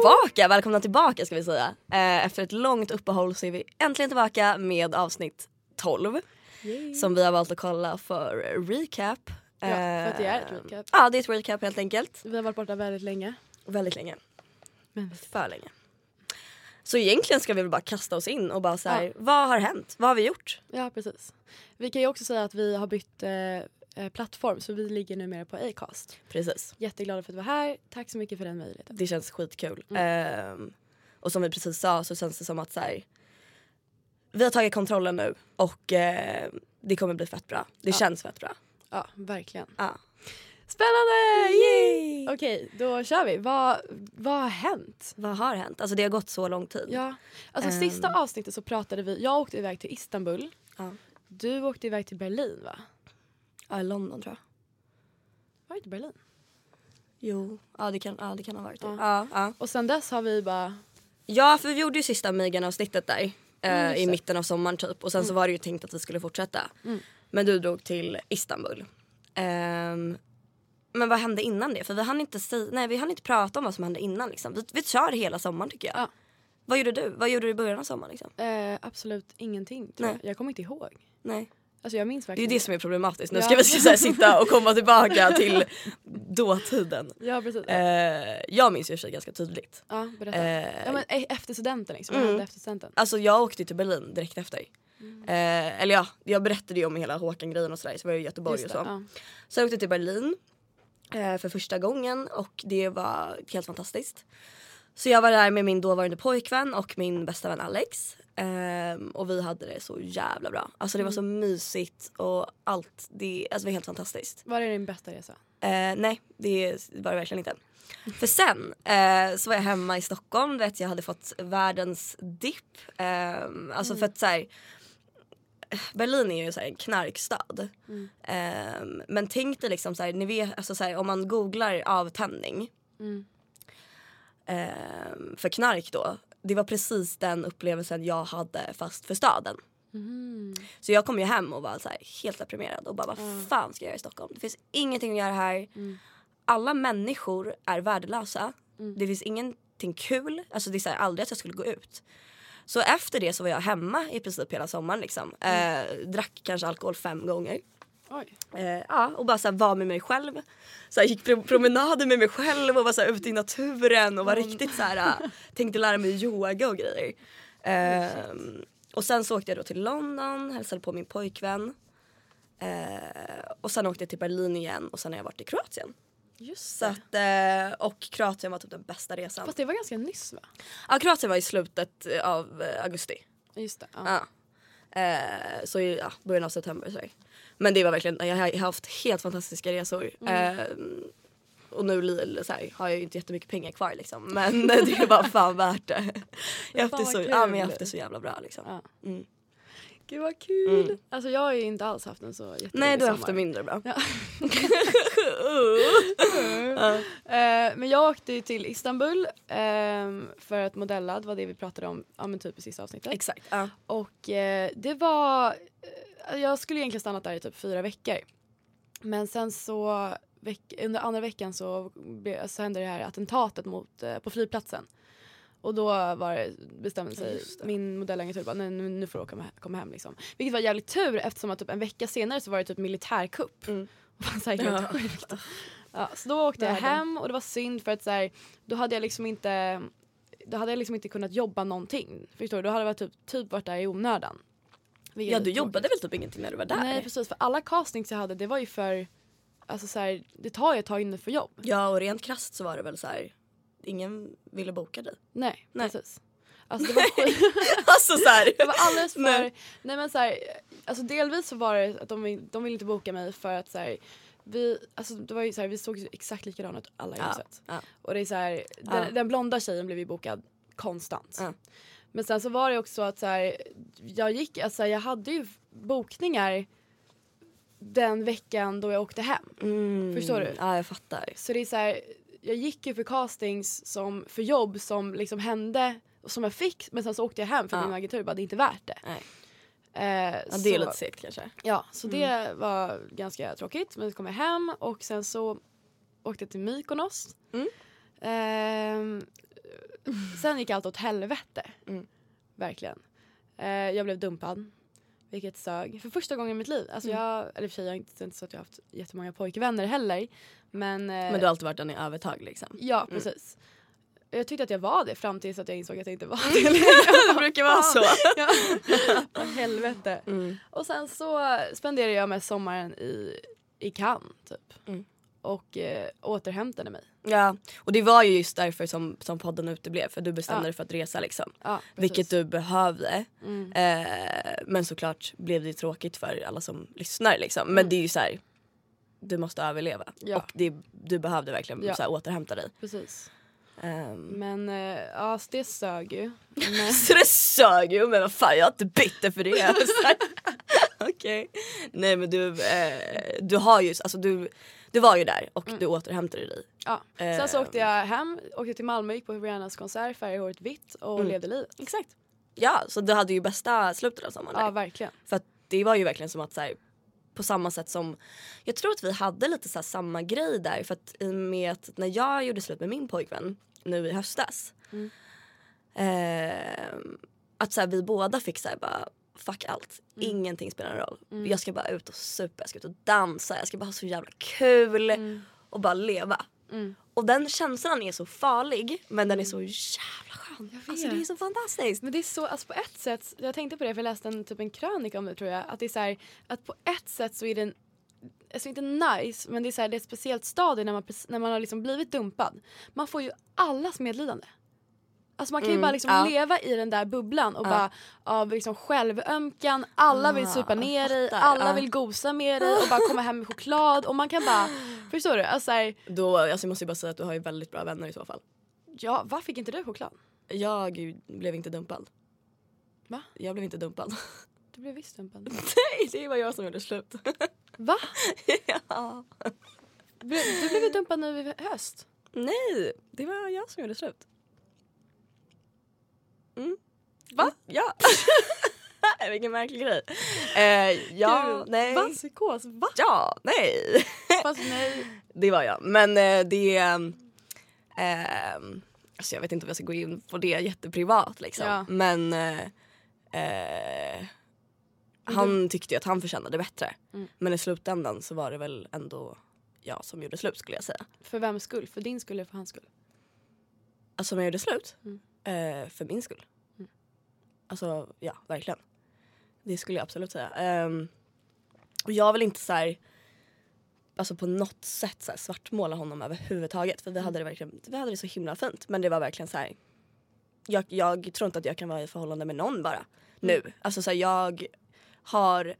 Tillbaka, välkomna tillbaka ska vi säga. Eh, Efter ett långt uppehåll så är vi äntligen tillbaka med avsnitt 12. Som vi har valt att kolla för recap. Ja, för att det är ett Eh, recap. Ja det är ett recap helt enkelt. Vi har varit borta väldigt länge. Väldigt länge. Men För länge. Så egentligen ska vi väl bara kasta oss in och bara säga Ja. vad har hänt? Vad har vi gjort? ja, precis. Vi kan ju också säga att vi har bytt eh, eh, plattform så vi ligger numera på Acast. Precis. Jätteglada för att du var här. Tack så mycket för den möjligheten. Det känns skitkul. Mm. Ehm, och som vi precis sa så känns det som att så här, vi har tagit kontrollen nu och eh, det kommer bli fett bra. Det Ja. känns fett bra. Ja, verkligen. Ja. Spännande! Yay! Okej, då kör vi. Vad, vad har hänt? Vad har hänt? Alltså det har gått så lång tid. Ja, alltså Ehm. sista avsnittet så pratade vi. Jag åkte iväg till Istanbul. Ja. Du åkte iväg till Berlin va? Ja, i London tror jag. Var det inte Berlin? Jo, ja det kan, ja, det kan ha varit det. Ja. Ja. Ja, Och sen dess har vi bara... ja för vi gjorde ju sista Megan-avsnittet där. eh, Mm, I mitten av sommaren typ. Och sen så var det ju tänkt att vi skulle fortsätta. Mm. Men du drog till Istanbul. Ehm, men vad hände innan det? För vi hann inte, säga, nej, vi hann inte prata om vad som hände innan. Liksom. Vi, vi kör hela sommaren tycker jag. Ja. Vad gjorde du? Vad gjorde du i början av sommaren? Liksom? Eh, absolut ingenting tror Nej. jag. Jag kommer inte ihåg. Nej. Alltså jag minns Det är verkligen det som är problematiskt. Nu Ja. ska vi så här, sitta och komma tillbaka till dåtiden. Ja precis. Eh, jag minns ju för sig ganska tydligt. ja, berätta. Eh, ja, men e- efter studenten liksom. Mm. efter studenten? Alltså jag åkte till Berlin direkt efter. Mm. Eh, eller ja, jag berättade ju om hela Håkan-grejen och sådär så var jag i Göteborg och så. ja. Så jag åkte till Berlin eh, för första gången och det var helt fantastiskt. Så jag var där med min dåvarande pojkvän och min bästa vän Alex. Ehm, och vi hade det så jävla bra. Alltså det var så mysigt och allt. Det, alltså det var helt fantastiskt. Var det din bästa resa? Eh, nej, det var det verkligen inte. För sen eh, så var jag hemma i Stockholm, vet jag hade fått världens dipp. Eh, alltså för att så här, Berlin är ju så en knarkstad. Eh, men tänk dig liksom så här, ni vet, alltså så här, om man googlar avtändning Mm. Eh, för knark då. Det var precis den upplevelsen jag hade fast för staden. Mhm. Så jag kom ju hem och var så helt deprimerad och bara vad fan ska jag göra i Stockholm? Det finns ingenting att göra här. Mm. Alla människor är värdelösa. Det finns ingenting kul. Alltså det är så här, aldrig att jag skulle gå ut. Så efter det så var jag hemma i princip hela sommaren liksom. Eh, drack kanske alkohol fem gånger. Eh, ja, och bara så här, var med mig själv. Så här, gick pro- promenader med mig själv och var så här, ute i naturen och var riktigt så här, eh, tänkte lära mig yoga och grejer. Ehm, och sen så åkte jag då till London, hälsade på min pojkvän. Eh, och sen åkte jag till Berlin igen och sen har jag varit i Kroatien. Just Så att, eh, och Kroatien var typ den bästa resan. Fast det var ganska nyss va? Ja, Kroatien var i slutet av eh, augusti. Just det. Ja. Ja. Eh, så i ja, början av september. Så. Men det var verkligen, jag har haft helt fantastiska resor. Eh, och nu så här, har jag ju inte jättemycket pengar kvar liksom. Men det var fan värt det. Jag har haft så, ja, men jag haft det så jävla bra liksom. Ja. Mm. Gud vad kul. Mm. Alltså jag har ju inte alls haft en så jätterolig Nej du har haft det mindre bra. Ja. Ja. Eh, men jag åkte ju till Istanbul ehm, för att modella. Det var det vi pratade om ja, men typ i sista avsnittet. Exakt. Och eh, det var... Jag skulle egentligen stannat där i typ fyra veckor. Men sen så veck- under andra veckan så, så hände det här attentatet mot, eh, på flygplatsen. Och då var det, bestämde sig det. min modellagentur bara nej nu, nu får du komma, komma hem liksom. Vilket var jävligt tur eftersom att typ en vecka senare så var det typ militärkupp. Mm. så här, Ja. sjukt. Ja, så då åkte jag hem och det var synd för att så här, då hade jag liksom inte då hade jag liksom inte kunnat jobba någonting. Förstår du? Då hade jag typ, typ varit där i onödan. Ja du jobbade väl typ ingenting när du var där? Nej precis för alla castings jag hade det var ju för Alltså så här, det tar ju ett tag innan du får jobb. Ja och rent krasst så var det väl så här. ingen ville boka dig. Nej, Nej. precis. Alltså det var, skit- alltså så här. det var alldeles för, Nej. nej, men så här, alltså delvis så var det att de, de ville inte boka mig för att så här, vi, alltså det var ju så här, vi såg ju exakt likadana ut alla i Ja, huset. ja. Och det är så här, den, Ja. den blonda tjejen blev ju bokad konstant. Men sen så var det också så att så här, jag gick, alltså jag hade ju bokningar den veckan då jag åkte hem. Mm. Förstår du? Ja jag fattar. Så det är så här, jag gick ju för castings som, för jobb som liksom hände och som jag fick men sen så åkte jag hem för Ja. min agentur bara det är inte värt det. Nej. Eh, Ja, så, det är lite segt kanske. Ja, så det var ganska tråkigt men så kom jag hem och sen så åkte jag till Mykonos. Mm. Ehm, sen gick allt åt helvete. Mm. Verkligen. Eh, jag blev dumpad. Vilket sög. För första gången i mitt liv. Alltså Mm. jag, eller för sig jag inte, inte så att jag har haft jättemånga pojkvänner heller. Men, eh, Men du har alltid varit den i övertag liksom. Ja, precis. Jag tyckte att jag var det fram tills att jag insåg att jag inte var det. det brukar vara så. ja. Helvete. Mm. Och sen så spenderade jag med sommaren i, i Cannes typ. Och eh, återhämtade mig. Ja, och det var ju just därför som, som podden uteblev. För du bestämde Ja. dig för att resa liksom. Ja. Vilket du behövde. Mm. Eh, men såklart blev det tråkigt för alla som lyssnar liksom. Men Mm. det är ju så här. Du måste överleva. Ja. Och det, du behövde verkligen Ja. så här, återhämta dig. Precis. Ehm, Men eh, ja, det sög ju. Men, Så det sög ju men vad fan jag är inte bitter för det. Okej. Nej men du, eh, du har ju, alltså du, du var ju där och Mm. du återhämtade dig. ja. Sen så Ehm. åkte jag hem, åkte till Malmö, gick på Rihannas konsert, färgade håret vitt och Mm. levde livet. Exakt. Ja så du hade ju bästa slutet av sommaren där. Ja, verkligen. För det var ju verkligen som att så här, på samma sätt som jag tror att vi hade lite så här samma grej där för att i och med att när jag gjorde slut med min pojkvän nu i höstas Mm. ehm, att så här, vi båda fick så här bara fuck allt, Mm. ingenting spelar någon roll. Jag ska bara ut och supa, jag ska ut och dansa, jag ska bara ha så jävla kul och bara leva. Mm. Och den känslan är så farlig men den är så jävla skön. Alltså det är så fantastiskt. Men det är så, alltså på ett sätt, jag tänkte på det för jag läste en, typ en krönika om det tror jag, att det är så här, att på ett sätt så är det en, alltså inte nice, men det är så här, det är ett speciellt stadie när man, när man har liksom blivit dumpad. Man får ju allas medlidande. Alltså man kan ju Mm, bara liksom ja. leva i den där bubblan och Ja. bara av liksom självömkan, alla vill Ah, supa ner dig, alla ja. vill gosa med dig och bara komma hem med choklad och man kan bara, förstår du? Alltså så här, Då, alltså jag måste ju bara säga att du har ju väldigt bra vänner i så fall. ja, vad fick inte du choklad? Jag blev inte dumpad. Va? Jag blev inte dumpad. Du blev visst dumpad. Nej, det var jag som gjorde slut. Va? ja. Du blev dumpad nu i höst. Nej, det var jag som gjorde slut. Mm. Va? Ja. Vilken märklig grej. Eh, ja, Gud, nej. Va? Psykos? Va? Ja, nej. Fast nej. Det var jag. Men eh, det... Eh, alltså jag vet inte om jag ska gå in på det jätteprivat liksom. Ja. Men eh, eh, han tyckte ju att han förtjänade bättre. Mm. Men i slutändan så var det väl ändå jag som gjorde slut skulle jag säga. För vems skull? För din skull eller för hans skull? Alltså om jag gjorde slut? Mm. Eh, för min skull. Mm. Alltså ja, verkligen. Det skulle jag absolut säga. Ehm, och jag vill inte så här, alltså på något sätt så här, svartmåla honom överhuvudtaget. För vi hade det verkligen vi hade det så himla fint. Men det var verkligen så här. Jag, jag tror inte att jag kan vara i förhållande med någon bara. Nu. Alltså så här, jag har...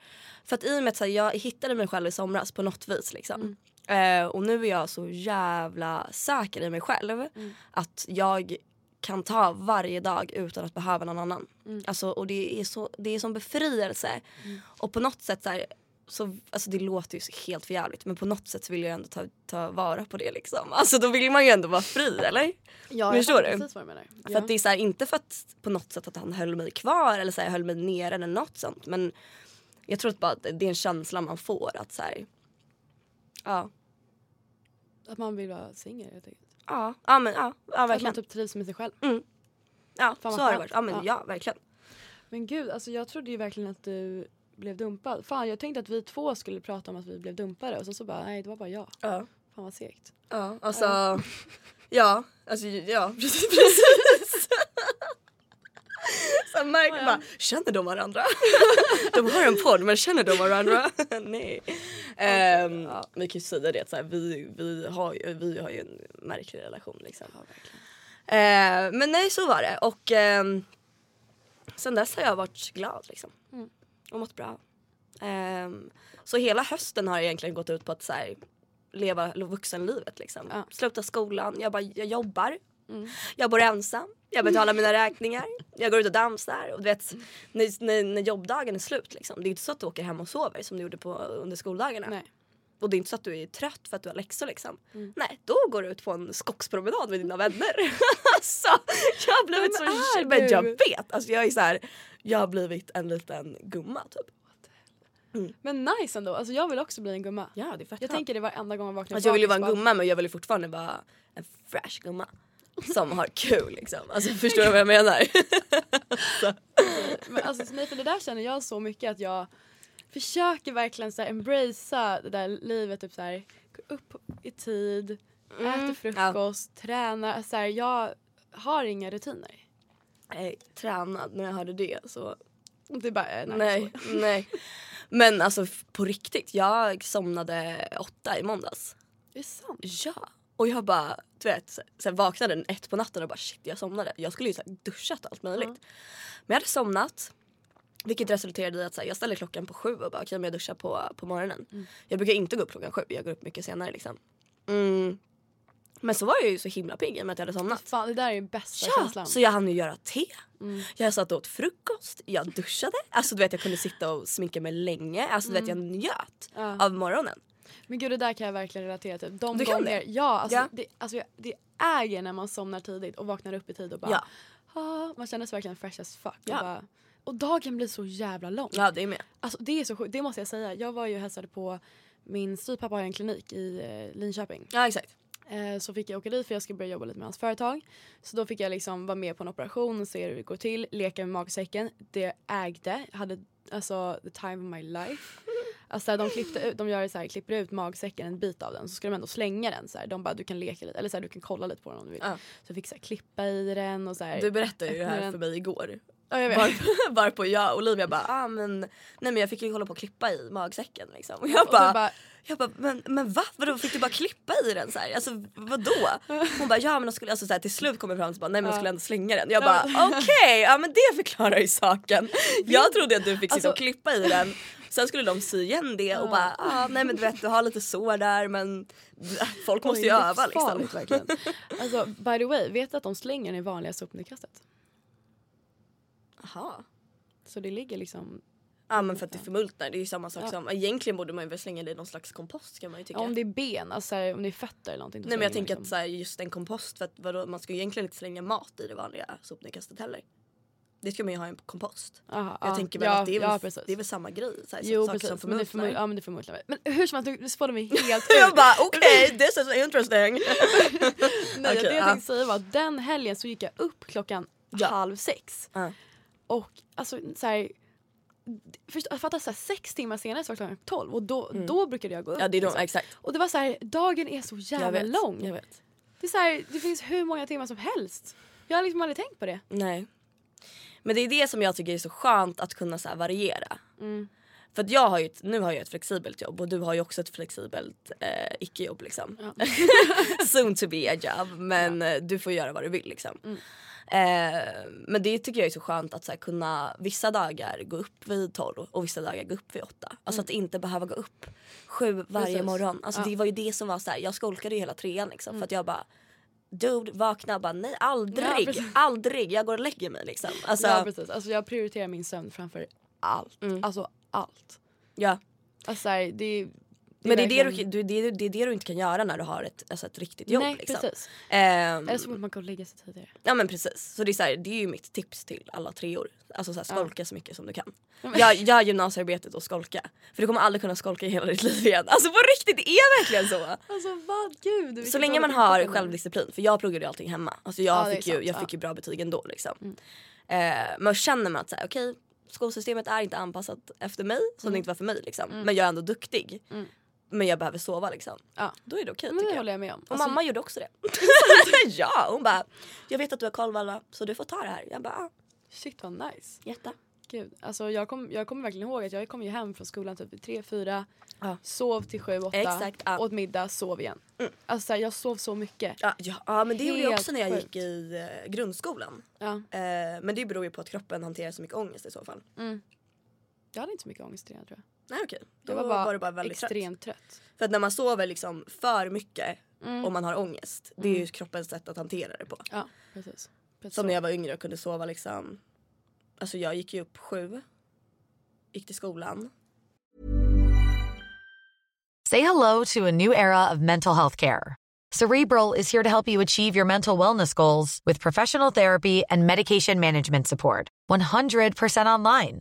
För att i och med att så här, jag hittade mig själv i somras på något vis liksom. Eh, och nu är jag så jävla säker i mig själv att jag kan ta varje dag utan att behöva någon annan. Mm. Alltså, och det är, så, det är som befrielse. Och på något sätt så, här, så alltså det låter ju helt förjävligt men på något sätt vill jag ändå ta, ta vara på det liksom. Alltså då vill man ju ändå vara fri eller? Ja, Förstår du? precis vad du menar. För att det är så här, inte för att på något sätt att han höll mig kvar eller så här, höll mig nere eller något sånt men jag tror att bara att det är en känsla man får att så här, ja Att man vill vara singel helt enkelt. Ja, ja men ja, ja Att man verkligen. typ trivs med sig själv. Ja, vad så har det varit. Ja men Ja. ja, verkligen. Men gud, alltså jag trodde ju verkligen att du blev dumpad. Fan jag tänkte att vi två skulle prata om att vi blev dumpade och så, så bara nej det var bara jag. Ja. Fan vad segt. Ja, alltså. Ja, alltså ja precis. precis. Så märker Ja. bara, känner de varandra? de har en podd men känner de varandra? Nej. Ehm, ja. Vi kan ju säga det att så här, vi, vi, har, ju- vi har ju en märklig relation liksom. Ja. Eh, men nej så var det och ehm, sen dess har jag varit glad liksom. Mm. Och mått bra. Ehm, så hela hösten har egentligen gått ut på att så här, leva vuxenlivet liksom. Ja. Sluta skolan, jag, bara, jag jobbar. Mm. Jag bor ensam, jag betalar mina räkningar, jag går ut och dansar. Och du vet, när, när, när jobbdagen är slut liksom. Det är inte så att du åker hem och sover som du gjorde på, under skoldagarna. Nej. Och det är inte så att du är trött för att du har läxor liksom. Mm. Nej, då går du ut på en skogspromenad med dina vänner. alltså, jag har blivit Vem så... Men jag vet, alltså jag är så här, jag har blivit en liten gumma typ. Men nice ändå, alltså jag vill också bli en gumma. Ja det är Jag tänker det varenda gång jag vaknar Alltså jag vill ju vara en gumma men jag vill ju fortfarande vara en fresh gumma. Som har kul liksom. Alltså förstår du vad jag menar? Men alltså för det där känner jag så mycket att jag försöker verkligen så här embracea det där livet. Typ så här, gå upp i tid, Mm, äter frukost, tränar. Så här, jag har inga rutiner. Nej, tränad när jag hörde det så Det är bara, nej. nej, nej. Men alltså på riktigt, jag somnade åtta i måndags. Det är sant. Ja. Och jag bara, du vet, här vaknade den ett på natten och bara shit jag somnade. Jag skulle ju så här, duschat allt möjligt. Ja. Men jag hade somnat. Vilket resulterade i att så här, jag ställde klockan på sju och bara okej men jag duschar på, på morgonen. Mm. Jag brukar inte gå upp klockan sju, jag går upp mycket senare liksom. Mm. Men så var jag ju så himla pigg i och med att jag hade somnat. Fan, det där är ju bästa Ja, känslan. så jag hann ju göra te. Mm. Jag satt och åt frukost, jag duschade. Alltså du vet jag kunde sitta och sminka mig länge. Alltså du vet jag njöt Mm. Ja. av morgonen. Men gud det där kan jag verkligen relatera till. De Du kan gånger, ja, alltså, Ja. Det, alltså det äger när man somnar tidigt och vaknar upp i tid och bara Ja. ah, man känner sig verkligen fresh as fuck. Ja. Och, bara, och dagen blir så jävla lång. Ja det är med. Alltså det är så sjukt, det måste jag säga. Jag var ju och hälsade på min styvpappa har en klinik i eh, Linköping. Ja exakt. Eh, så fick jag åka dit för jag skulle börja jobba lite med hans företag. Så då fick jag liksom vara med på en operation och se hur det går till, leka med magsäcken. Det ägde, jag hade alltså the time of my life. Alltså de klippte ut, de gör så här, klipper ut magsäcken, en bit av den, så ska de ändå slänga den så här. De bara du kan leka lite, eller så här, du kan kolla lite på den om du vill. Ja. Så jag fick så här, klippa i den och så här. Du berättade ju det här den. för mig igår. Ja, jag vet. Varpå, varpå jag och Olivia bara ah, men, nej men jag fick ju hålla på att klippa i magsäcken liksom. Och jag Och bara, bara, jag bara men, men va? Vadå fick du bara klippa i den så här? Alltså vadå? Hon bara ja men de skulle, alltså, så här, till slut kom jag fram och bara nej men de skulle ändå slänga den. Jag Ja. bara okej, ja men det förklarar ju saken. Jag trodde att du fick sitta Alltså- och klippa i den. Sen skulle de sy igen det och Ja. bara ah, nej men du vet du har lite sår där men folk måste ju öva liksom. verkligen. Alltså by the way, vet du att de slänger den i vanliga sopnedkastet? Aha. Så det ligger liksom, Ja men för att det förmultnar, det är ju samma sak Ja. som, egentligen borde man ju väl slänga det i någon slags kompost kan man ju tycka. om det är ben, alltså om det är fötter eller någonting. Nej men jag tänker att liksom. så här, just en kompost, för att vadå, man ska ju egentligen inte slänga mat i det vanliga sopnedkastet heller. Det ska man ju ha i en kompost. Aha, Jag ja, tänker väl ja, att det är, ja, väl, det är väl samma grej. Så här, Jo saker som precis, men det, förmultnar. förmul- ja, men det förmultnar. Men hur som helst, du, spådde mig helt jag ur. bara okej, this is interesting. Nej, Okej, det jag ja. tänkte säga var att den helgen så gick jag upp klockan halv sex. Ja. Och alltså så här, först, jag fattar så här, sex timmar senare så var klockan tolv och då, då brukade jag gå upp. Mm. Ja det är de, liksom. exakt. Och det var så här, dagen är så Jag jävla vet, lång. jag vet. Det, är så här, det finns hur många timmar som helst. Jag har liksom aldrig tänkt på det. Nej. Men det är det som jag tycker är så skönt att kunna så variera. Mm. För jag har ju ett, nu har jag ett flexibelt jobb och du har ju också ett flexibelt eh, icke-jobb liksom. Ja. Soon to be a job men eh, du får göra vad du vill liksom. Mm. Eh, men det tycker jag är så skönt att så här, kunna vissa dagar gå upp vid 12 och vissa dagar gå upp vid 8. Alltså att inte behöva gå upp sju varje Mm. Precis. morgon. Alltså Ja. Mm. det var ju det som var så här, jag skolkade ju hela trean liksom för att jag bara Dude vakna bara nej aldrig, Ja, aldrig, jag går och lägger mig liksom. Alltså, ja precis, alltså jag prioriterar min sömn framför allt. Mm. Alltså allt. ja. Alltså här, det är, Men det är det, verkligen- du, det, det är det du inte kan göra när du har ett, alltså ett riktigt jobb. Nej liksom. precis. Ehm, Eller så borde man gå och lägga sig tidigare. Ja men precis. Så det är, så här, det är ju mitt tips till alla treor. Alltså så här, Ja. skolka så mycket som du kan. Ja, Gör, gör gymnasiearbetet och skolka. För du kommer aldrig kunna skolka i hela ditt liv igen. Alltså på riktigt, det är verkligen så. Alltså vad gud. Så länge man har självdisciplin. För jag pluggade ju allting hemma. Alltså jag, Ja, det fick, ju, sant, jag ja. fick ju bra betyg ändå liksom. Mm. Eh, men känner man att okej skolsystemet är inte anpassat efter mig som det inte var för mig liksom. Men jag är ändå duktig. Mm. Men jag behöver sova liksom. Ja. Då är det okej det tycker jag. håller jag med om. Och Alltså, mamma gjorde också det. ja hon bara, jag vet att du har koll Valva så du får ta det här. Jag bara, ah, Shit vad nice. jätte. Gud. Alltså jag, kom, jag kommer verkligen ihåg att jag kom ju hem från skolan typ tre, fyra. Ja. Sov till sju, åtta. Exakt, ja. Åt middag, sov igen. Alltså så här, jag sov så mycket. Ja, ja, ja men det gjorde jag också när jag gick i eh, grundskolan. Ja. Eh, men det beror ju på att kroppen hanterar så mycket ångest i så fall. Mm. Jag hade inte så mycket ångest i det tror jag. Nej okej, då Jag var bara, var du bara väldigt trött. extremt trött. För att när man sover liksom för mycket Mm. och man har ångest, det är ju kroppens sätt att hantera det på. Ja, precis. precis. Som när jag var yngre och kunde sova liksom, alltså jag gick ju upp sju, gick till skolan. Say hello to a new era of mental health care. Cerebral is here to help you achieve your mental wellness goals with professional therapy and medication management support. 100% online.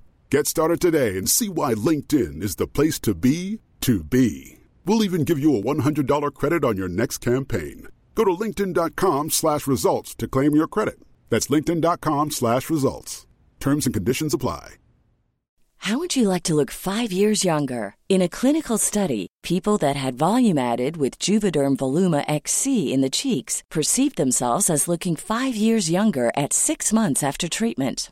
Get started today and see why LinkedIn is the place to be to be. We'll even give you a $100 credit on your next campaign. Go to linkedin.com slash results to claim your credit. That's linkedin.com slash results. Terms and conditions apply. How would you like to look five years younger? In a clinical study, people that had volume added with Juvederm Voluma XC in the cheeks perceived themselves as looking five years younger at six months after treatment.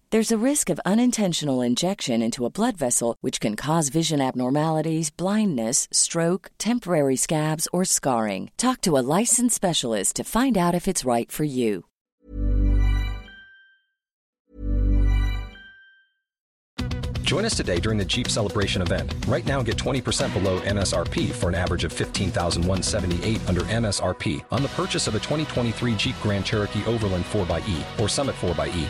There's a risk of unintentional injection into a blood vessel, which can cause vision abnormalities, blindness, stroke, temporary scabs, or scarring. Talk to a licensed specialist to find out if it's right for you. Join us today during the Jeep Celebration event. Right now, get 20% below MSRP for an average of 15178 under MSRP on the purchase of a 2023 Jeep Grand Cherokee Overland 4xE or Summit 4xE.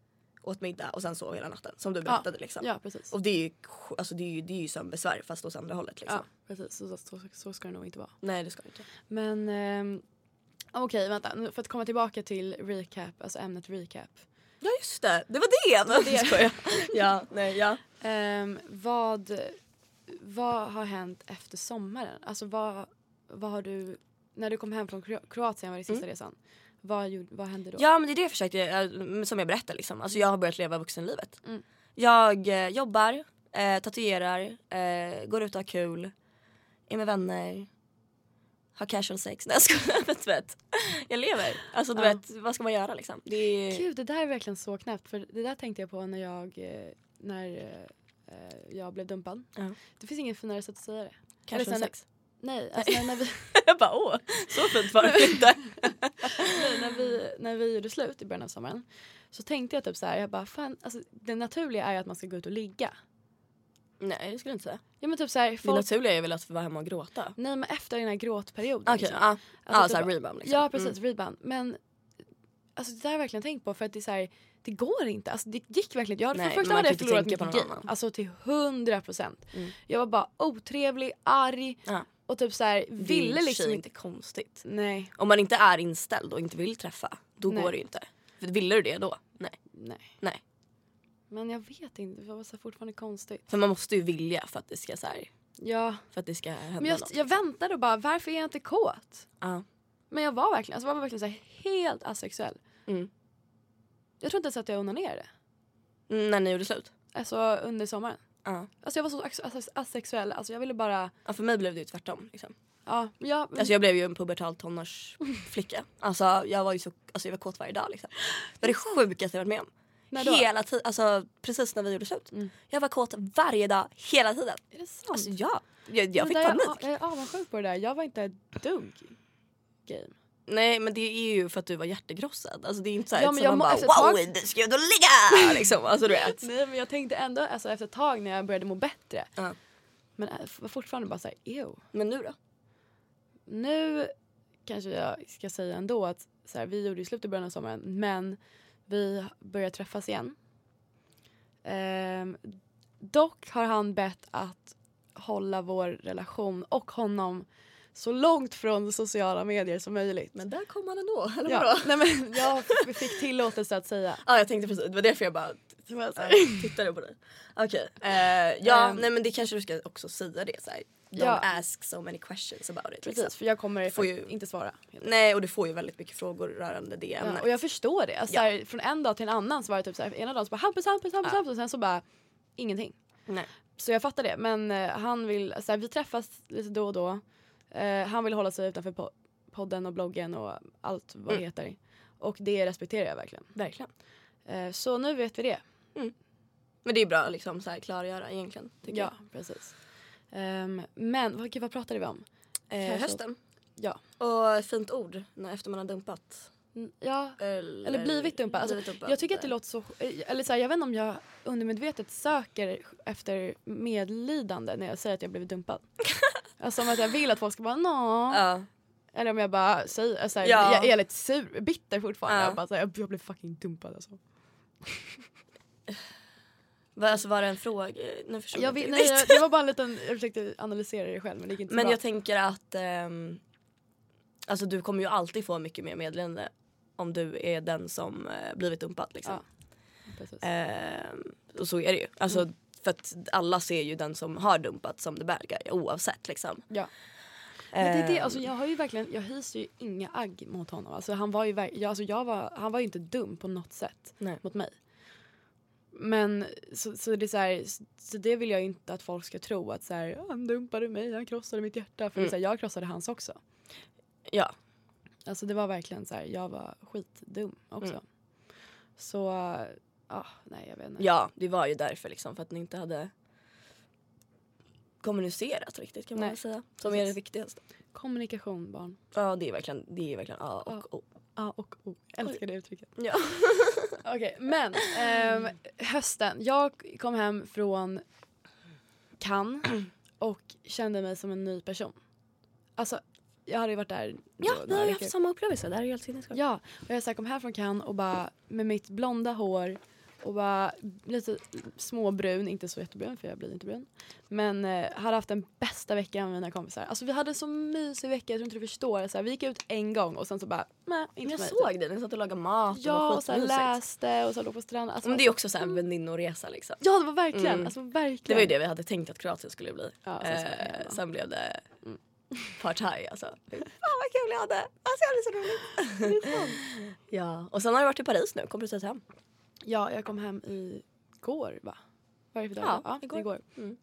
Åt middag och sen sov hela natten. Som du berättade liksom. Ja precis. Och det är ju, alltså, det är ju, det är ju sömnbesvär fast åt andra hållet liksom. Ja precis, så, så, så, ska det nog inte vara. Nej det ska det inte. Men ehm, okej vänta, nu för att komma tillbaka till recap, alltså ämnet recap. Ja just det, det var det! det. Jag skojar. ja, nej, ja. Ehm, vad, vad har hänt efter sommaren? Alltså vad, vad har du, när du kom hem från Kro- Kroatien var det sista resan. Vad, gjorde, vad hände då? ja men det är det jag försökte, eh, som jag berättade liksom. Alltså jag har börjat leva vuxenlivet. Mm. Jag eh, jobbar, eh, tatuerar, eh, går ut och har kul, är med vänner, har casual sex. Nej jag skojar, vet. Jag lever. Alltså du Ja. vet, vad ska man göra liksom? Det är... Gud det där är verkligen så knäppt för det där tänkte jag på när jag, eh, när eh, jag blev dumpad. Ja. Det finns ingen finare sätt att säga det. Casual sex. Nej, alltså när, när, vi, jag bara åh, så fint var det inte. nej, när, vi, när vi gjorde slut i början av sommaren så tänkte jag typ så här, jag bara fan, alltså, det naturliga är ju att man ska gå ut och ligga. Nej det skulle jag inte säga. Ja men typ så här, Det folk, naturliga är väl att vara hemma och gråta. nej men efter den här gråtperioden. Okej, liksom. ja. Alltså ja typ- rebound liksom. Ja precis, rebound. Men alltså, det där har jag verkligen tänkt på för att det är så här, det går inte. Alltså, det gick verkligen inte. Jag hade Nej, för det första hade jag förlorat mitt game. Alltså till 100 procent. Mm. Jag var bara otrevlig, arg Ja. Och typ så här, Det är i ville liksom inte. konstigt. Nej, Om man inte är inställd och inte vill träffa, då Nej. går det ju inte. För ville du det då? Nej. nej. Nej. Men jag vet inte, det var så fortfarande konstigt. För man måste ju vilja för att det ska, så här, Ja, för att det ska hända men jag, något. jag väntade och bara varför är jag inte kåt? Ja. Men jag var verkligen, alltså, jag var verkligen så här, helt asexuell. Mm. Jag tror inte ens att jag onanerade. Mm, När ni gjorde slut? Alltså under sommaren. Ja. Alltså jag var så asexuell, alltså jag ville bara, ja. För mig blev det ju tvärtom. Liksom. ja, ja men- Alltså jag blev ju en pubertal tonårsflicka. Alltså jag var ju så, alltså jag var kåt varje dag liksom. Det var det sjukaste jag varit med om. Hela tiden, alltså precis när vi gjorde slut. Mm. Jag var kåt varje dag, hela tiden. Är det sant? Alltså ja, jag, jag fick panik. Jag, jag är avundsjuk på det där. Jag var inte ett dugg game. Nej men det är ju för att du var hjärtegrossad. Alltså det är inte såhär Ja, ja, men jag man må- bara tag- wow du ska och ligga! liksom. Alltså du vet. Nej men jag tänkte ändå alltså, efter ett tag när jag började må bättre. Ja. Men var fortfarande bara såhär ew. Men nu då? Nu kanske jag ska säga ändå att så här, vi gjorde ju slut i början av sommaren men vi börjar träffas igen. Ehm, dock har han bett att hålla vår relation och honom så långt från sociala medier som möjligt. Men där kom han ändå, eller Ja, vadå? nej men jag fick tillåtelse att säga. Ja jag tänkte precis, det var därför jag bara Så så äh, här, tittade på dig. Okej, eh, ja Ehm. nej men det kanske du ska också säga det såhär. Don't Ja. ask so many questions about it. Liksom. Precis, för jag kommer Får ju- inte svara. Nej och du får ju väldigt mycket frågor rörande det Ja, ämnet. och jag förstår det. Alltså, Ja. så här, från en dag till en annan så var det typ så här, ena dagen så bara Hampus, Hampus, Hampus, Ja. Hampus och sen så bara ingenting. Nej. Så jag fattar det. Men eh, han vill, så här, vi träffas lite då och då. Eh, han vill hålla sig utanför po- podden och bloggen och allt vad det Mm. heter. Och det respekterar jag verkligen. Verkligen. Eh, så nu vet vi det. Men det är bra att liksom, så här, klargöra egentligen. Ja, precis. Ehm, men vad, vad pratade vi om? jag. Eh, hösten. Ja. Och fint ord när, efter man har dumpat. Mm, ja. Eller, Eller blivit dumpad. Alltså, blivit dumpad. Jag tycker att det låter så... Eller så här, jag vet inte om jag undermedvetet söker efter medlidande när jag säger att jag blivit dumpad. alltså som att jag vill att folk ska bara nå. Ja. Eller om jag bara säger, alltså, Ja. jag är lite sur, bitter fortfarande. Ja. Jag, bara, så här, jag, jag blev fucking dumpad alltså. Alltså var det en fråga? Nu förstår Jag, inte vill, nej, jag, det var bara en liten, jag försökte analysera det själv men det gick inte Men bra. jag tänker att ehm, alltså du kommer ju alltid få mycket mer meddelande om du är den som eh, blivit dumpad. Liksom. Ja. Ehm, och så är det ju. Alltså, Mm. För att alla ser ju den som har dumpat som the bad guy oavsett. Liksom. Ja. Men det är det, alltså, jag har ju verkligen, jag hyser ju inga agg mot honom. Alltså, han, var ju, jag, alltså, jag var, han var ju inte dum på något sätt Nej. mot mig. Men så, så det är så, här, så det vill jag inte att folk ska tro att så här, "Ja, han dumpade mig, han krossade mitt hjärta. För är så här, jag krossade hans också. Ja. Alltså det var verkligen så här, jag var skitdum också. Mm. Så, ja, nej jag vet inte. ja, det var ju därför liksom för att ni inte hade kommunicerat riktigt kan man Nej. väl säga. Som är det viktigaste. Kommunikation barn. Ja det är verkligen, det är verkligen A och Ja. O. A och O. Älskar det uttrycket. Ja. Okej, men ehm, hösten. Jag kom hem från Cannes och kände mig som en ny person. Alltså, jag hade ju varit där Ja, vi har ju haft samma upplevelse. Det här är helt sinnessjukt. Ja, och jag så här kom hem från Cannes och bara med mitt blonda hår och var lite småbrun, inte så jättebrun för jag blir inte brun. Men eh, hade haft den bästa veckan med mina kompisar. Alltså vi hade så mysig vecka, jag tror inte du förstår. Så här, vi gick ut en gång och sen så bara, nej inte Jag mig, såg typ. det, ni satt och lagade mat och Ja och så här, läste och så låg på stranden. Alltså, Men det är också så här en väninnoresa liksom. Ja det var verkligen, Mm. alltså verkligen. Det var ju det vi hade tänkt att Kroatien skulle bli. Ja, sen eh, sen blev det partaj alltså. Fan vad kul jag hade. Alltså jag hade så roligt. ja, och sen har jag varit i Paris nu, kommer precis hem. Ja, jag kom hem igår va? Vad är det för dag? Ja, ja igår. igår. Mm.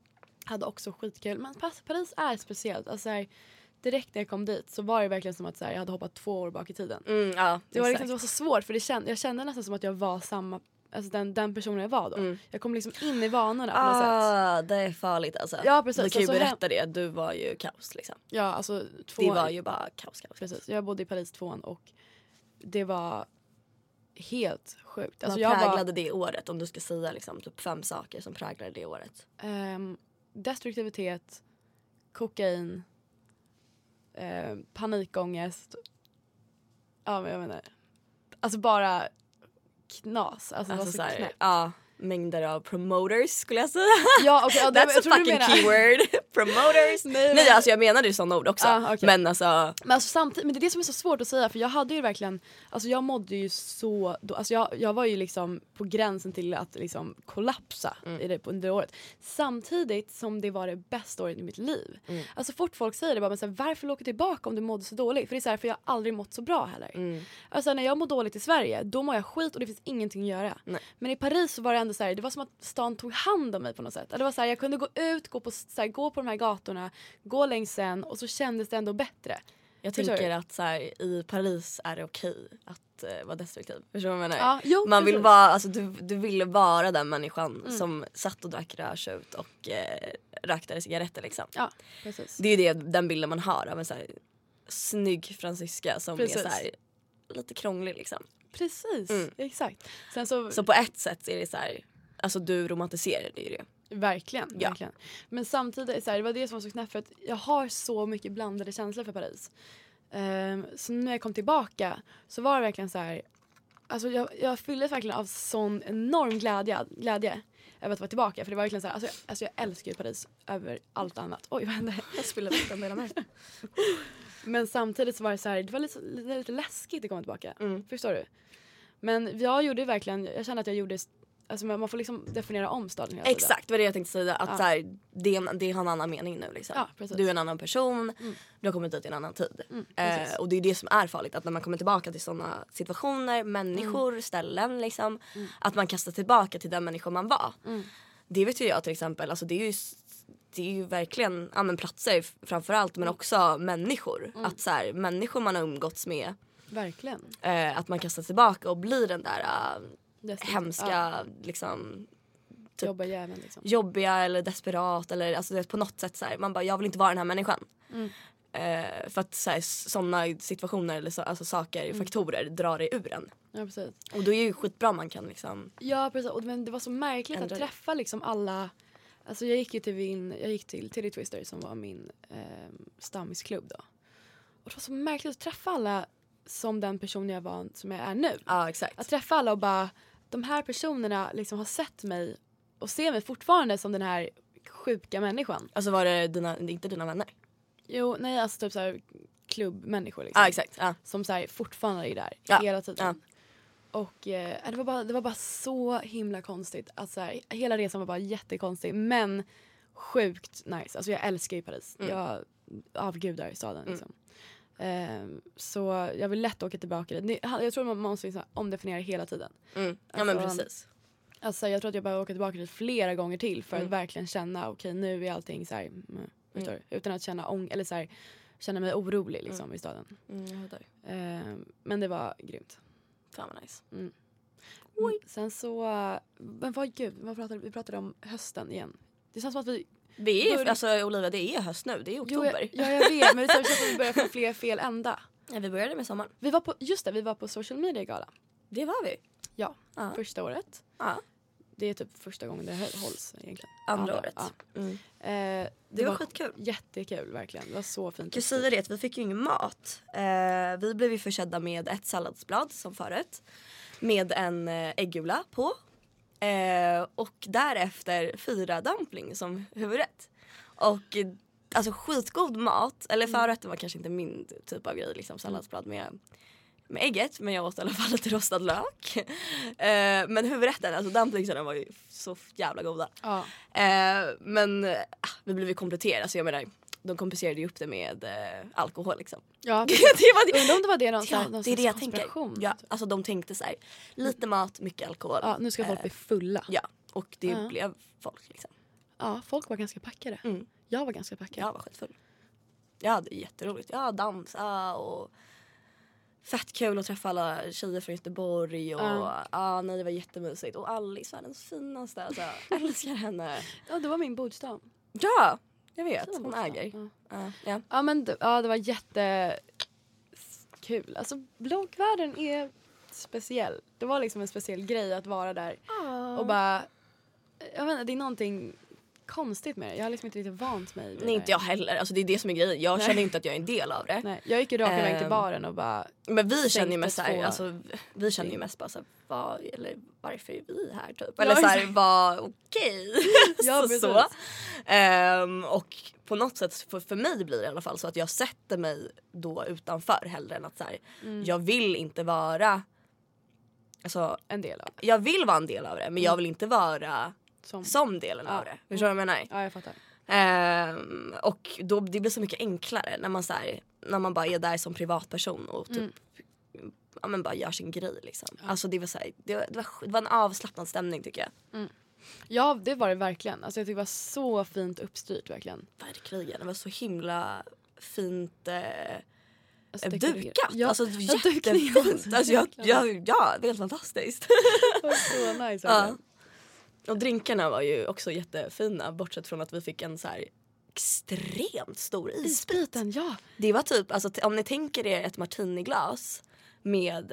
Hade också skitkul. Men Paris är speciellt. Alltså, så här, direkt när jag kom dit så var det verkligen som att så här, jag hade hoppat två år bak i tiden. Mm, ja, Det var, liksom, det var så svårt för det känd, jag kände nästan som att jag var samma, alltså den, den personen jag var då. Mm. Jag kom liksom in i vanorna på något sätt. Ah, det är farligt alltså. Ja, precis. Vi kan ju Alltså, berätta det, du var ju kaos liksom. Ja, alltså två, Det var ju bara kaos, kaos. precis. Jag bodde i Paris tvåan och det var helt sjukt. Alltså, Vad jag präglade var, det året om du ska säga liksom, typ fem saker som präglade det året? ehm, destruktivitet, kokain, ehm, panikångest. Ja men jag menar. Alltså bara knas. Alltså, det Alltså var så såhär, knäppt. ja, mängder av promoters skulle jag säga. Ja, okej, ja, That's jag a tror du fucking keyword. promoters. Nej, Nej, alltså jag menade ju sådana ord också. Ah, okej. Men alltså, Men, alltså samtidigt, men det är det som är så svårt att säga för jag hade ju verkligen, alltså jag mådde ju så, då, alltså jag, jag var ju liksom på gränsen till att liksom kollapsa Mm. i det, under året. Samtidigt som det var det bästa året i mitt liv. Mm. Alltså fort folk säger det bara, men så här, varför åka tillbaka om du mådde så dåligt? För det är så här, för jag har aldrig mått så bra heller. mm. Alltså när jag mår dåligt i Sverige då mår jag skit och det finns ingenting att göra. Nej. Men i Paris så var det ändå så här, det var som att stan tog hand om mig på något sätt. Det var så här, jag kunde gå ut, gå på, så här, gå på de här gatorna, gå längs sen och så kändes det ändå bättre. jag Förstår tänker du? att så här, i Paris är det okej att eh, vara destruktiv. Förstår du vad jag menar? Ja, jo, Man vill vara, alltså, du, du ville vara den människan Mm. som satt och drack rödtjut och eh, rökte cigaretter liksom. Ja, precis. Det är ju det, den bilden man har av en så här, snygg fransyska som Precis. är så här, lite krånglig liksom. Precis, Mm. exakt. Sen så, Så på ett sätt är det så här, alltså du romantiserar det ju det. verkligen, Ja. verkligen. Men samtidigt, så här, det var det som var så knäppt för att jag har så mycket blandade känslor för Paris. Ehm, så när jag kom tillbaka så var det verkligen så här, alltså jag, jag fylldes verkligen av sån enorm glädje, glädje över att vara tillbaka. För det var verkligen så här, alltså jag, alltså jag älskar ju Paris över allt annat. Oj vad hände? Jag spiller vatten hela mig. Men samtidigt så var det så här, det var lite, lite, lite läskigt att komma tillbaka. Mm. Förstår du? Men jag gjorde verkligen, jag kände att jag gjorde, alltså man får liksom definiera om staden hela. Exakt, det var det jag tänkte säga. Att Ja. så här, det, det har en annan mening nu. Liksom. Ja, du är en annan person, Mm. du har kommit dit i en annan tid. Mm, eh, och det är det som är farligt, att när man kommer tillbaka till sådana situationer, människor, Mm. ställen liksom. Att man kastar tillbaka till den människa man var. Mm. Det vet ju jag till exempel, alltså det är ju det är ju verkligen ja, men platser framförallt men också människor. Mm. Att så här, människor man har umgåtts med, Verkligen. eh, att man kastar tillbaka och blir den där Destruktiv. hemska Ja, liksom typ- jobba jäveln liksom. jobbiga eller desperat eller alltså, du vet, på något sätt så här, man bara jag vill inte vara den här människan. Mm. Eh, för att sådana situationer eller så, alltså, saker, Mm. faktorer drar det ur en. Ja precis. Och då är det ju skitbra om man kan liksom Ja precis och, men det var så märkligt Ändra att det. träffa liksom alla Alltså jag gick ju till min, jag gick till Titty Twister som var min eh, stammisklubb då. Och det var så märkligt att träffa alla som den person jag var som jag är nu. Ja exakt. Att träffa alla och bara de här personerna liksom har sett mig och ser mig fortfarande som den här sjuka människan. Alltså var det dina, inte dina vänner? Jo nej alltså typ såhär klubbmänniskor liksom. Ja exakt. Ja. Som så här, fortfarande är där hela tiden. Och eh, det, var bara, det var bara så himla konstigt. Att, så här, hela resan var bara jättekonstig men sjukt nice. Alltså jag älskar ju Paris. Mm. Jag avgudar staden. Mm. Liksom. Ehm, så jag vill lätt åka tillbaka dit. Det- Jag tror man måste liksom omdefiniera hela tiden. Mm. Ja men Alltså, precis. Alltså, jag tror att jag behöver åka tillbaka dit flera gånger till för Mm. att verkligen känna okej nu är allting så här, mm? Utan att känna ång eller så här, känna mig orolig liksom, i staden. Mm. Ehm, men det var grymt. Fan vad nice. Mm. Sen så, men vad gud, vad pratade, vi pratade om hösten igen. Det känns som att vi, Vi är, Bör- alltså Olivia det är höst nu, det är jo, oktober. jag, ja jag vet men det känns som att vi börjar få fler fel ända. Ja, vi började med sommaren. Vi var på, just det, vi var på social media gala. Det var vi. Ja, Ja. första året. Ja. Det är typ första gången det hö- hålls egentligen. Andra året. Ja. Mm. Eh, Det var skitkul. Jättekul verkligen. Det var så fint. Jag säga det vi fick ju ingen mat. Eh, vi blev ju försedda med ett salladsblad som förut. Med en eh, äggula på. Eh, och därefter fyra dumpling som huvudrätt. Och alltså skitgod mat, eller förrätten var kanske inte min typ av grej liksom salladsblad med med ägget men jag åt i alla fall lite rostad lök. Eh, men huvudrätten, alltså dumplingsarna var ju så jävla goda. Ja. Eh, men eh, vi blev ju kompletterade så jag menar de kompenserade ju upp det med eh, alkohol liksom. Ja, det var det. Undrar om det var det någon, Ja, någon det är det jag tänker. Ja, typ. alltså de tänkte så här, lite mat, mycket alkohol. ja, nu ska folk Eh, bli fulla. Ja, och det Ja. blev folk liksom. Ja, folk var ganska packade. Mm. Jag var ganska packad. Jag var skitfull. Jag hade jätteroligt. Jag dansade och fett kul att träffa alla tjejer från Göteborg och Ja. ja, nej, det var jättemysigt. Och Alice, världens finaste. Alltså, jag älskar henne. Ja, det var min bordsdam. Ja, jag vet. Hon äger. Ja. Ja, ja. Ja men ja, det var jätte kul. Alltså bloggvärlden är speciell. Det var liksom en speciell grej att vara där och bara jag vet inte, det är någonting konstigt med det. Jag har liksom inte riktigt vant mig vid Nej det. inte jag heller. Alltså, det är det som är grejen. Jag Nej. känner inte att jag är en del av det. Nej, jag gick ju raka vägen till Ehm, baren och bara Men vi känner ju mest såhär, två alltså, vi känner ju mest bara såhär, vad, eller varför är vi här typ? Ja, Eller såhär, vad okej. Ja, så, så. Ehm, och på något sätt, för, för mig blir det i alla fall så att jag sätter mig då utanför hellre än att såhär, Mm. jag vill inte vara, alltså en del av det. jag vill vara en del av det men jag vill inte vara Som, som delen Mm. Ja. av det. Förstår du vad jag menar? Ja jag fattar. Ehm, och då, det blir så mycket enklare när man, så här, när man bara är där som privatperson och typ Mm. ja, men bara gör sin grej. Liksom. Alltså, det, var så här, det, var, det, var, det var en avslappnad stämning tycker jag. Ja det var det verkligen. Alltså jag tycker det var så fint uppstyrt verkligen. Verkligen. Det var så himla fint eh, Alltså, det- dukat. Ja, alltså, ja, jättefint. Alltså, jag, jag, ja, det var helt fantastiskt. Det var så nice ja. Och drinkarna var ju också jättefina bortsett från att vi fick en så här extremt stor isbit. Isbiten, ja. Det var typ, alltså, om ni tänker er ett martiniglas med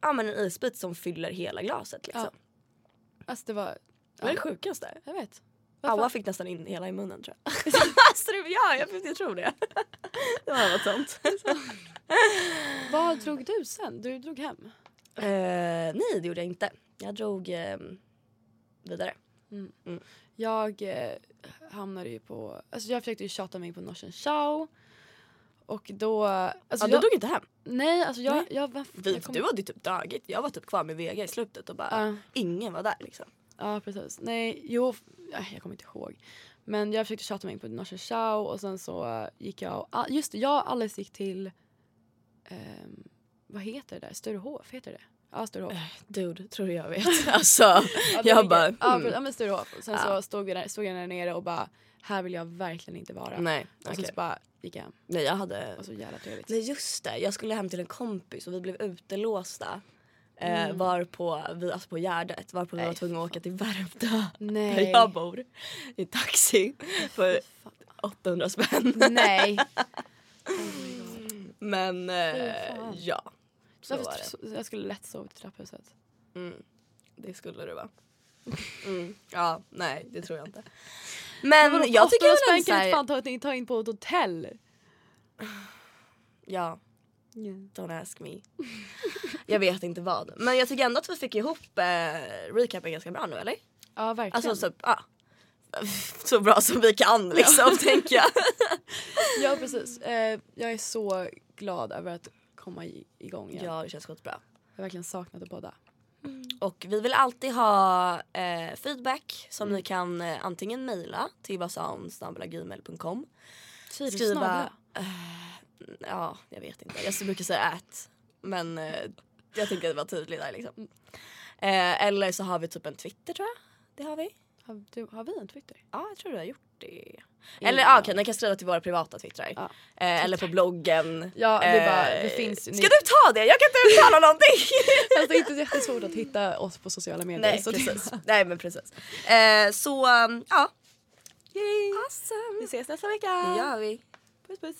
ja, men en isbit som fyller hela glaset. Liksom. Ja. Alltså det var... Det var det sjukaste. Jag vet. Vad Alla fick nästan in hela i munnen tror jag. alltså, det- ja, jag, jag tror det. det var något sånt. Vad drog du sen? Du drog hem? Eh, nej det gjorde jag inte. Jag drog eh, vidare. Jag eh, hamnade ju på... Alltså jag försökte ju tjata mig in på Norsen Chow. Och då... Alltså ja, du jag, drog inte hem. Nej, alltså jag... Nej. jag, jag, Vi, jag kom- Du hade ju typ dragit. Jag var typ kvar med Vega i slutet och bara Ja. ingen var där liksom. Ja, precis. Nej, jo, jag kommer inte ihåg. Men jag försökte tjata mig in på Norsen Chow och sen så gick jag... och- Just det, jag och Alice gick till... ehm, vad heter det där? Sturehof, heter det? Ja, Sturehof. Dude, tror du jag vet. alltså, Ja, jag bara... Mm. ja men Sturehof. Och Sen Ja. så stod, vi där, stod jag där nere och bara, här vill jag verkligen inte vara. Nej, Och sen okej. så bara gick jag hem. Nej jag hade... Var så jävla trevligt. Nej just det, jag skulle hem till en kompis och vi blev utelåsta. Eh, Mm. var på, vi, alltså på Gärdet, var på vi var tvungna att åka till Värmdö. Nej. Där jag bor. I taxi. För 800 spänn. Nej. Men eh, ja. Så var det. så- Jag skulle lätt sova i trapphuset. Mm. Det skulle du va? Mm. Ja, nej det tror jag inte. Men Vadå, jag tycker 800 väl spänn ändå kan inte fan ta, ta in på ett hotell. ja don't ask me. jag vet inte vad. Men jag tycker ändå att vi fick ihop eh, recapen ganska bra nu eller? Ja verkligen. Alltså så, ja. Så bra som vi kan liksom tänker jag. Ja precis. Eh, jag är så glad över att komma igång igen. Ja det känns skitbra. Jag har verkligen saknat att podda. Och vi vill alltid ha eh, feedback som ni kan eh, antingen mejla till vasaonsnabelagmail.com Skriva... Eh, ja, jag vet inte. Jag brukar säga ät. Men eh, jag tänker att det var tydligt där liksom. Eh, eller så har vi typ en Twitter tror jag. Det har vi. Har, du, har vi en Twitter? Ja, jag tror du har gjort det. Eller ja, okej, ni kan skriva till våra privata twittrar. Ja. Eh, eller på bloggen. Ja, det är bara- Eh, det finns- Ska ni- du ta det? Jag kan inte uttala någonting! Alltså, det är inte jättesvårt att hitta oss på sociala medier. Nej, så precis. Nej men precis. Eh, så um, ja. Yay. Awesome. Vi ses nästa vecka. Det gör vi. Puss puss.